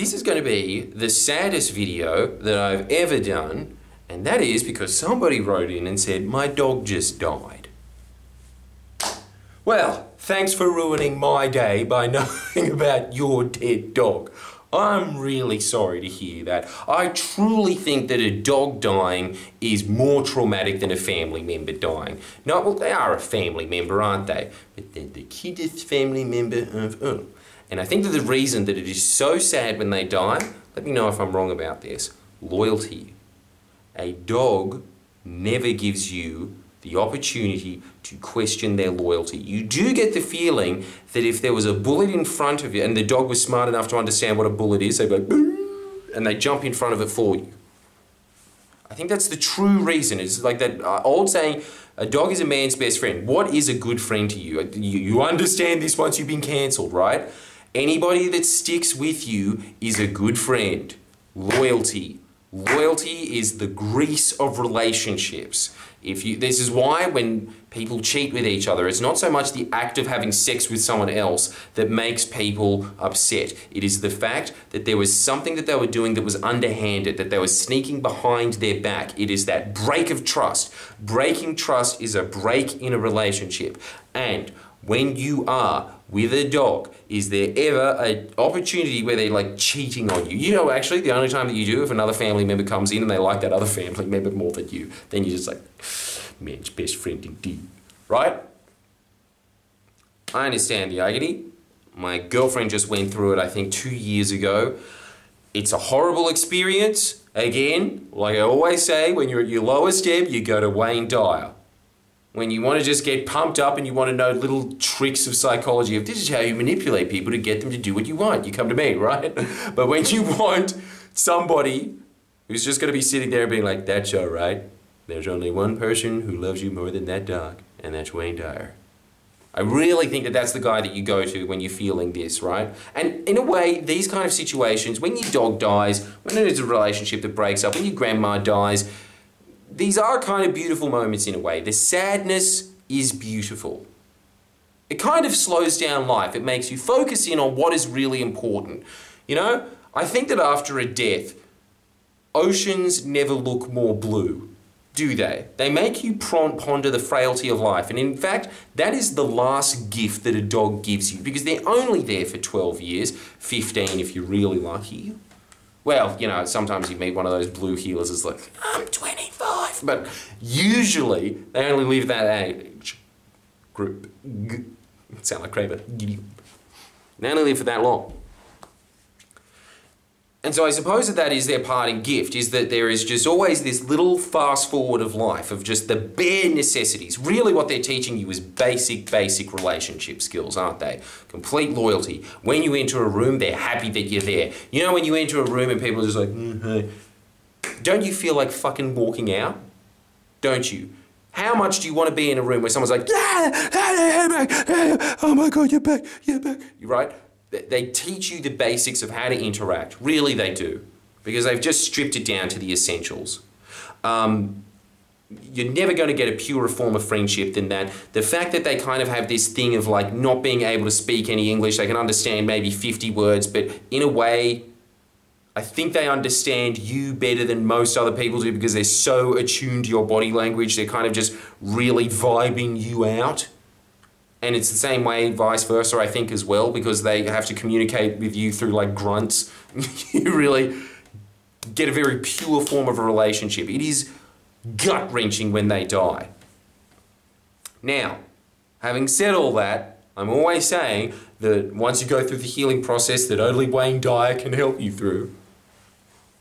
this is going to be the saddest video that I've ever done, and that is because somebody wrote in and said, My dog just died. Well, thanks for ruining my day by knowing about your dead dog. I'm really sorry to hear that. I truly think that a dog dying is more traumatic than a family member dying. No, well, they are a family member, aren't they? But they're the cutest family member of all. And I think that the reason that it is so sad when they die, let me know if I'm wrong about this, loyalty. A dog never gives you the opportunity to question their loyalty. You do get the feeling that if there was a bullet in front of you and the dog was smart enough to understand what a bullet is, they'd go, and they jump in front of it for you. I think that's the true reason. It's like that uh, old saying, a dog is a man's best friend. What is a good friend to you? You, you understand this once you've been cancelled, right? Anybody that sticks with you is a good friend. Loyalty. Loyalty is the grease of relationships. If you, this is why when people cheat with each other, it's not so much the act of having sex with someone else that makes people upset. It is the fact that there was something that they were doing that was underhanded, that they were sneaking behind their back. It is that break of trust. Breaking trust is a break in a relationship. And when you are with a dog, is there ever an opportunity where they're like cheating on you? You know, actually, the only time that you do, if another family member comes in and they like that other family member more than you, then you're just like, man's best friend indeed, right? I understand the agony. My girlfriend just went through it, I think, two years ago. It's a horrible experience. Again, like I always say, when you're at your lowest ebb, you go to Wayne Dyer when you want to just get pumped up and you want to know little tricks of psychology of this is how you manipulate people to get them to do what you want you come to me right? But when you want somebody who's just going to be sitting there being like that's all right. There's only one person who loves you more than that dog and that's wayne dyer. I really think that that's the guy that you go to when you're feeling this right? And in a way these kind of situations when your dog dies when there's a relationship that breaks up when your grandma dies these are kind of beautiful moments in a way. The sadness is beautiful. It kind of slows down life. It makes you focus in on what is really important. You know, I think that after a death, oceans never look more blue, do they? They make you ponder the frailty of life. And in fact, that is the last gift that a dog gives you because they're only there for 12 years, 15 if you're really lucky. Well, you know, sometimes you meet one of those blue heelers It's like, I'm 25. But usually they only live that age group. G sound like Kramer. They only live for that long. And so I suppose that that is their parting gift, is that there is just always this little fast forward of life, of just the bare necessities. Really what they're teaching you is basic, basic relationship skills, aren't they? Complete loyalty. When you enter a room, they're happy that you're there. You know when you enter a room and people are just like, mm -hmm. don't you feel like fucking walking out? Don't you? How much do you want to be in a room where someone's like, yeah, hey, hey back, oh my God, you're back, you're back, You're right? they teach you the basics of how to interact. Really, they do. Because they've just stripped it down to the essentials. Um, you're never going to get a purer form of friendship than that. The fact that they kind of have this thing of like not being able to speak any English, they can understand maybe 50 words, but in a way, I think they understand you better than most other people do because they're so attuned to your body language. They're kind of just really vibing you out. And it's the same way, vice versa, I think, as well, because they have to communicate with you through like grunts. you really get a very pure form of a relationship. It is gut wrenching when they die. Now, having said all that, I'm always saying that once you go through the healing process that only Wayne Dyer can help you through,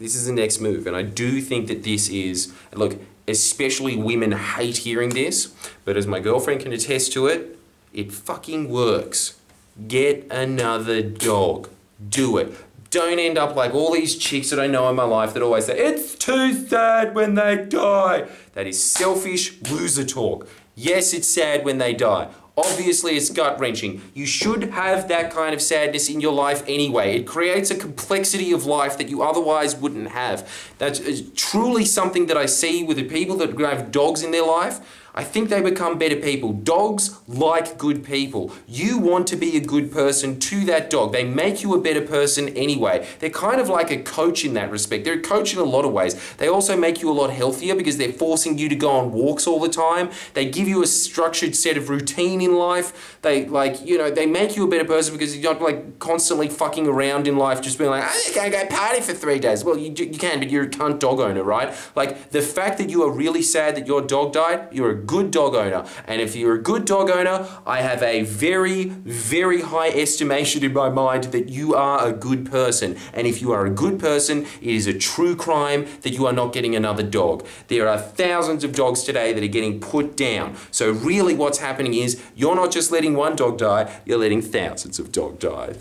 this is the next move. And I do think that this is, look, especially women hate hearing this, but as my girlfriend can attest to it, it fucking works. Get another dog. Do it. Don't end up like all these chicks that I know in my life that always say, it's too sad when they die. That is selfish loser talk. Yes, it's sad when they die. Obviously, it's gut wrenching. You should have that kind of sadness in your life anyway. It creates a complexity of life that you otherwise wouldn't have. That's uh, truly something that I see with the people that have dogs in their life. I think they become better people. Dogs like good people. You want to be a good person to that dog. They make you a better person anyway. They're kind of like a coach in that respect. They're a coach in a lot of ways. They also make you a lot healthier because they're forcing you to go on walks all the time. They give you a structured set of routine in life. They like, you know, they make you a better person because you're not like constantly fucking around in life just being like, oh, you can't go party for three days. Well, you, you can, but you're a cunt dog owner, right? Like the fact that you are really sad that your dog died, you're a good dog owner. And if you're a good dog owner, I have a very, very high estimation in my mind that you are a good person. And if you are a good person, it is a true crime that you are not getting another dog. There are thousands of dogs today that are getting put down. So really what's happening is you're not just letting one dog die, you're letting thousands of dogs die.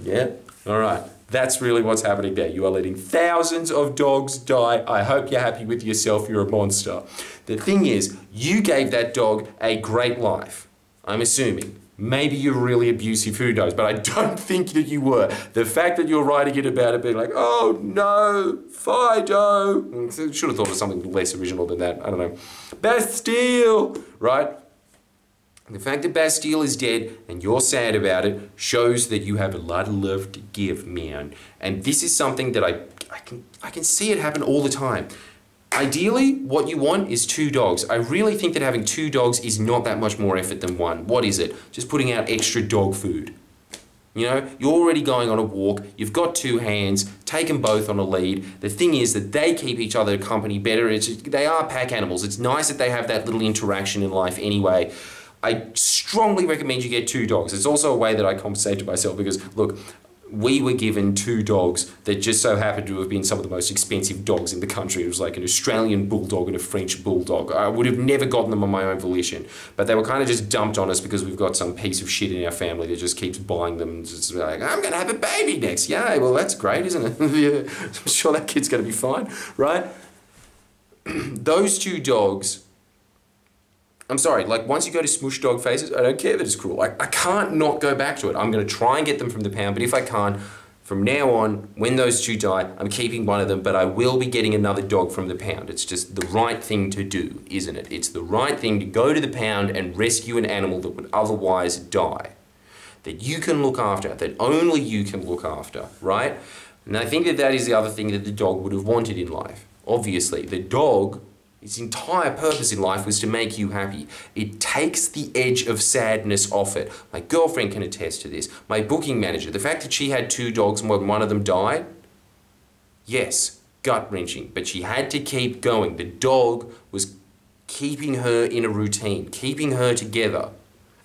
Yeah? All right. That's really what's happening there. You are letting thousands of dogs die. I hope you're happy with yourself. You're a monster. The thing is, you gave that dog a great life. I'm assuming. Maybe you're really abusive, who knows? But I don't think that you were. The fact that you're writing it about it being like, oh no, Fido. Mm, should have thought of something less original than that. I don't know. Bastille, right? The fact that Bastille is dead and you're sad about it shows that you have a lot of love to give, man. And this is something that I, I, can, I can see it happen all the time. Ideally, what you want is two dogs. I really think that having two dogs is not that much more effort than one. What is it? Just putting out extra dog food. You know, you're already going on a walk, you've got two hands, take them both on a lead. The thing is that they keep each other company better. It's, they are pack animals. It's nice that they have that little interaction in life anyway. I strongly recommend you get two dogs. It's also a way that I compensate to myself because, look, we were given two dogs that just so happened to have been some of the most expensive dogs in the country. It was like an Australian bulldog and a French bulldog. I would have never gotten them on my own volition, but they were kind of just dumped on us because we've got some piece of shit in our family that just keeps buying them. Just like, I'm going to have a baby next. Yay, well, that's great, isn't it? yeah, I'm sure that kid's going to be fine, right? Those two dogs I'm sorry, like once you go to smush dog faces, I don't care that it's cruel. Like I can't not go back to it. I'm gonna try and get them from the pound, but if I can't, from now on, when those two die, I'm keeping one of them, but I will be getting another dog from the pound. It's just the right thing to do, isn't it? It's the right thing to go to the pound and rescue an animal that would otherwise die. That you can look after, that only you can look after, right? And I think that that is the other thing that the dog would have wanted in life. Obviously, the dog its entire purpose in life was to make you happy. It takes the edge of sadness off it. My girlfriend can attest to this. My booking manager, the fact that she had two dogs and one of them died, yes, gut wrenching, but she had to keep going. The dog was keeping her in a routine, keeping her together.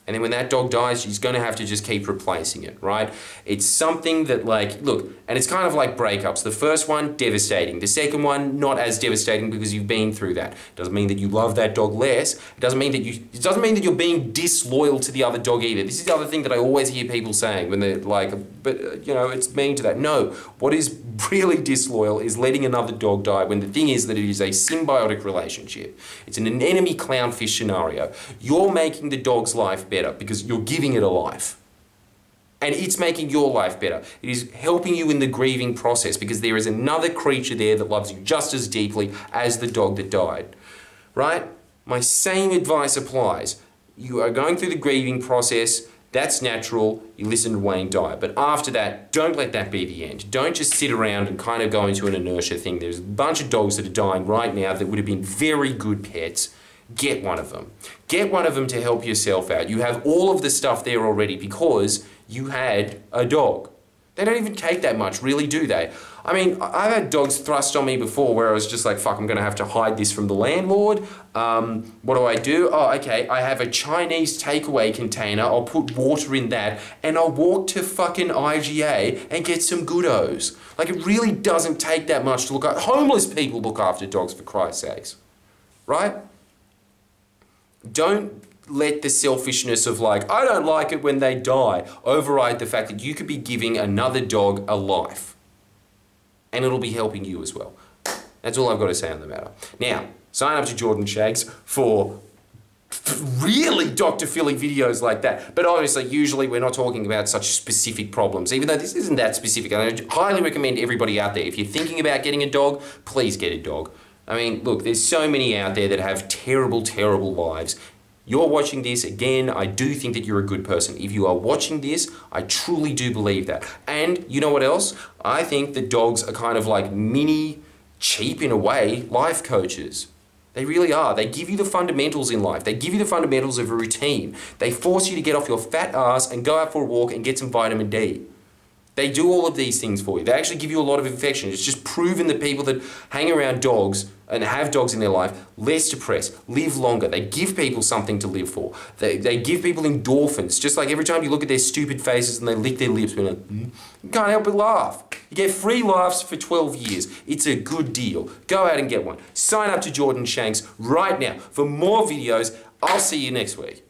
And then when that dog dies, she's going to have to just keep replacing it, right? It's something that, like, look, and it's kind of like breakups. The first one, devastating. The second one, not as devastating because you've been through that. It Doesn't mean that you love that dog less. It doesn't mean that you. It doesn't mean that you're being disloyal to the other dog either. This is the other thing that I always hear people saying when they're like, but uh, you know, it's mean to that. No, what is really disloyal is letting another dog die. When the thing is that it is a symbiotic relationship. It's an anemone clownfish scenario. You're making the dog's life better because you're giving it a life. And it's making your life better. It is helping you in the grieving process because there is another creature there that loves you just as deeply as the dog that died. Right? My same advice applies. You are going through the grieving process. That's natural. You listen to Wayne Dyer. But after that, don't let that be the end. Don't just sit around and kind of go into an inertia thing. There's a bunch of dogs that are dying right now that would have been very good pets get one of them. Get one of them to help yourself out. You have all of the stuff there already because you had a dog. They don't even take that much, really, do they? I mean, I've had dogs thrust on me before where I was just like, fuck, I'm going to have to hide this from the landlord. Um, what do I do? Oh, okay, I have a Chinese takeaway container. I'll put water in that and I'll walk to fucking IGA and get some goodos. Like, it really doesn't take that much to look at. Homeless people look after dogs, for Christ's sakes. Right? Don't let the selfishness of like, I don't like it when they die, override the fact that you could be giving another dog a life. And it'll be helping you as well. That's all I've got to say on the matter. Now, sign up to Jordan Shanks for really Dr. Philly videos like that. But obviously, usually we're not talking about such specific problems, even though this isn't that specific. I highly recommend everybody out there, if you're thinking about getting a dog, please get a dog. I mean, look, there's so many out there that have terrible, terrible lives. You're watching this, again, I do think that you're a good person. If you are watching this, I truly do believe that. And you know what else? I think that dogs are kind of like mini, cheap in a way, life coaches. They really are. They give you the fundamentals in life. They give you the fundamentals of a routine. They force you to get off your fat ass and go out for a walk and get some vitamin D. They do all of these things for you. They actually give you a lot of affection. It's just proven that people that hang around dogs and have dogs in their life less depressed, live longer. They give people something to live for. They, they give people endorphins. Just like every time you look at their stupid faces and they lick their lips, like, mm, you can't help but laugh. You get free laughs for 12 years. It's a good deal. Go out and get one. Sign up to Jordan Shanks right now for more videos. I'll see you next week.